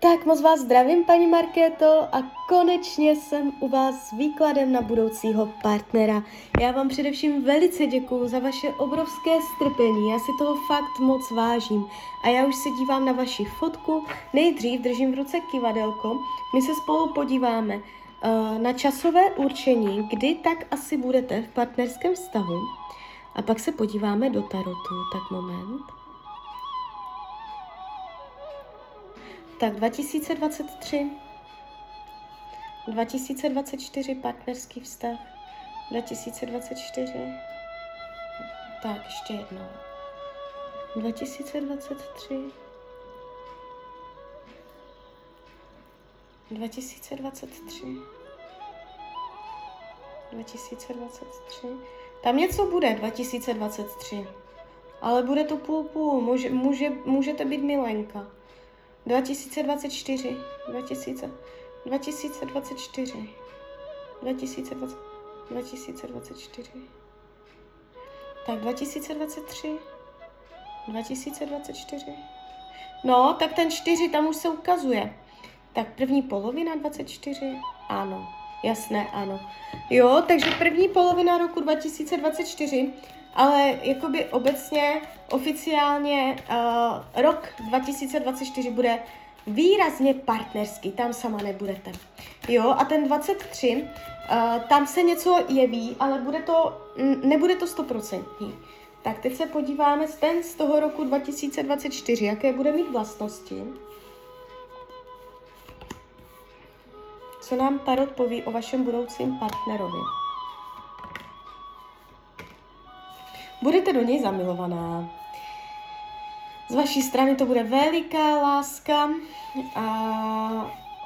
Tak moc vás zdravím, paní Markéto, a konečně jsem u vás s výkladem na budoucího partnera. Já vám především velice děkuju za vaše obrovské strpení, já si toho fakt moc vážím. A já už se dívám na vaši fotku, nejdřív držím v ruce kivadelko, my se spolu podíváme uh, na časové určení, kdy tak asi budete v partnerském vztahu. A pak se podíváme do tarotu, tak moment. Tak 2023, 2024 partnerský vztah, 2024, tak ještě jednou, 2023, 2023, 2023, tam něco bude 2023, ale bude to půl půl, může, může, můžete být milenka. 2024, 2000, 2024, 2020, 2024, tak 2023, 2024, no, tak ten 4 tam už se ukazuje. Tak první polovina 24, ano, jasné, ano. Jo, takže první polovina roku 2024 ale jakoby obecně, oficiálně uh, rok 2024 bude výrazně partnerský, tam sama nebudete. Jo, a ten 23, uh, tam se něco jeví, ale bude to, nebude to stoprocentní. Tak teď se podíváme ten z toho roku 2024, jaké bude mít vlastnosti. Co nám Tarot poví o vašem budoucím partnerovi? Budete do něj zamilovaná. Z vaší strany to bude veliká láska a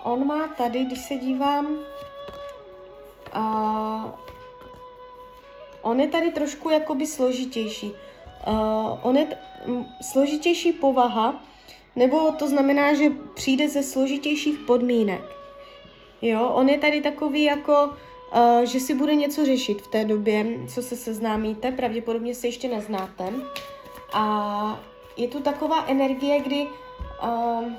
on má tady, když se dívám, a on je tady trošku jakoby složitější. Uh, on je t- složitější povaha, nebo to znamená, že přijde ze složitějších podmínek. Jo, on je tady takový jako že si bude něco řešit v té době, co se seznámíte, pravděpodobně se ještě neznáte. A je tu taková energie, kdy uh,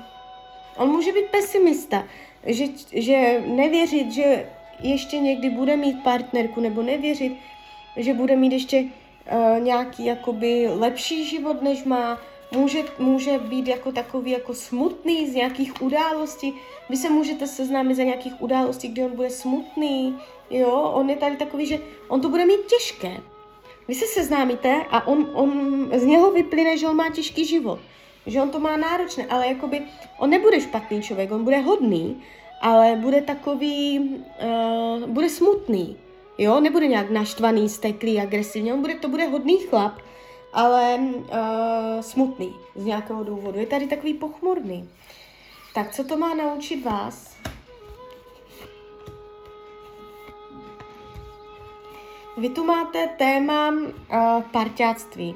on může být pesimista, že, že nevěřit, že ještě někdy bude mít partnerku, nebo nevěřit, že bude mít ještě uh, nějaký jakoby lepší život, než má, může, může být jako takový jako smutný z nějakých událostí. Vy se můžete seznámit za nějakých událostí, kdy on bude smutný, jo, on je tady takový, že on to bude mít těžké. Vy se seznámíte a on, on z něho vyplyne, že on má těžký život, že on to má náročné, ale jakoby on nebude špatný člověk, on bude hodný, ale bude takový, uh, bude smutný, jo, nebude nějak naštvaný, steklý, agresivní, on bude, to bude hodný chlap, ale uh, smutný z nějakého důvodu. Je tady takový pochmurný. Tak co to má naučit vás? Vy tu máte téma uh, parťáctví.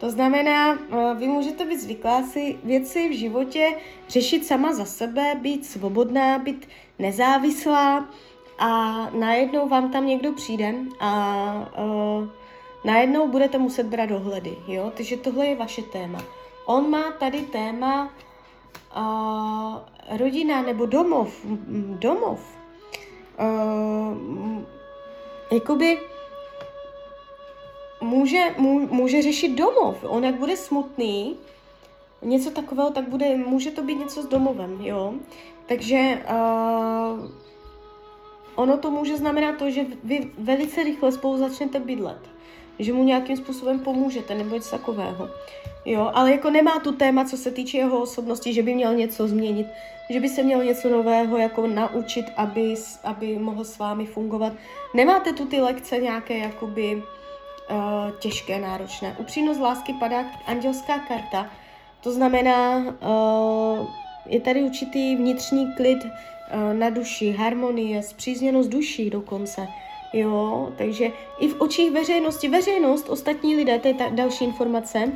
To znamená, uh, vy můžete být zvyklá si věci v životě řešit sama za sebe, být svobodná, být nezávislá a najednou vám tam někdo přijde a uh, najednou budete muset brát dohledy, jo? Takže tohle je vaše téma. On má tady téma uh, rodina nebo domov, domov. Uh, jakoby může, mů, může řešit domov. On jak bude smutný, něco takového, tak bude, může to být něco s domovem, jo. Takže uh, ono to může znamenat to, že vy velice rychle spolu začnete bydlet že mu nějakým způsobem pomůžete nebo něco takového. Jo, ale jako nemá tu téma, co se týče jeho osobnosti, že by měl něco změnit, že by se měl něco nového jako naučit, aby, aby mohl s vámi fungovat. Nemáte tu ty lekce nějaké jakoby uh, těžké, náročné. Upřímnost lásky padá andělská karta, to znamená, uh, je tady určitý vnitřní klid uh, na duši, harmonie, zpřízněnost duší dokonce. Jo, takže i v očích veřejnosti, veřejnost, ostatní lidé, to je ta další informace,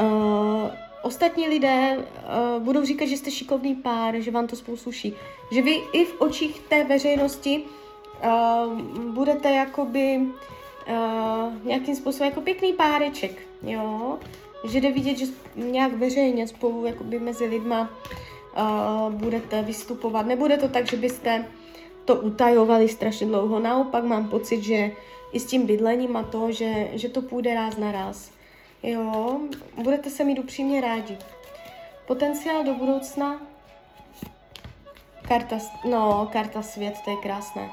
uh, ostatní lidé uh, budou říkat, že jste šikovný pár, že vám to spolu sluší. Že vy i v očích té veřejnosti uh, budete jakoby uh, nějakým způsobem jako pěkný páreček, jo. Že jde vidět, že nějak veřejně spolu jakoby mezi lidma uh, budete vystupovat. Nebude to tak, že byste to utajovali strašně dlouho. Naopak mám pocit, že i s tím bydlením a to, že, že to půjde ráz na ráz. Jo, budete se mít upřímně rádi. Potenciál do budoucna? Karta, no, karta svět, to je krásné.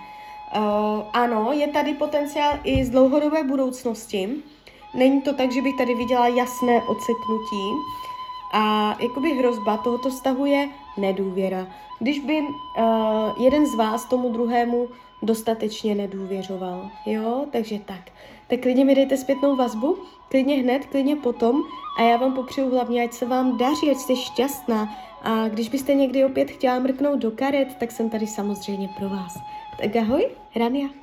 Uh, ano, je tady potenciál i z dlouhodobé budoucnosti. Není to tak, že bych tady viděla jasné odseknutí. A jakoby hrozba tohoto vztahu je nedůvěra. Když by uh, jeden z vás tomu druhému dostatečně nedůvěřoval. Jo, takže tak. Tak klidně mi dejte zpětnou vazbu, klidně hned, klidně potom a já vám popřeju hlavně, ať se vám daří, ať jste šťastná a když byste někdy opět chtěla mrknout do karet, tak jsem tady samozřejmě pro vás. Tak ahoj, Rania.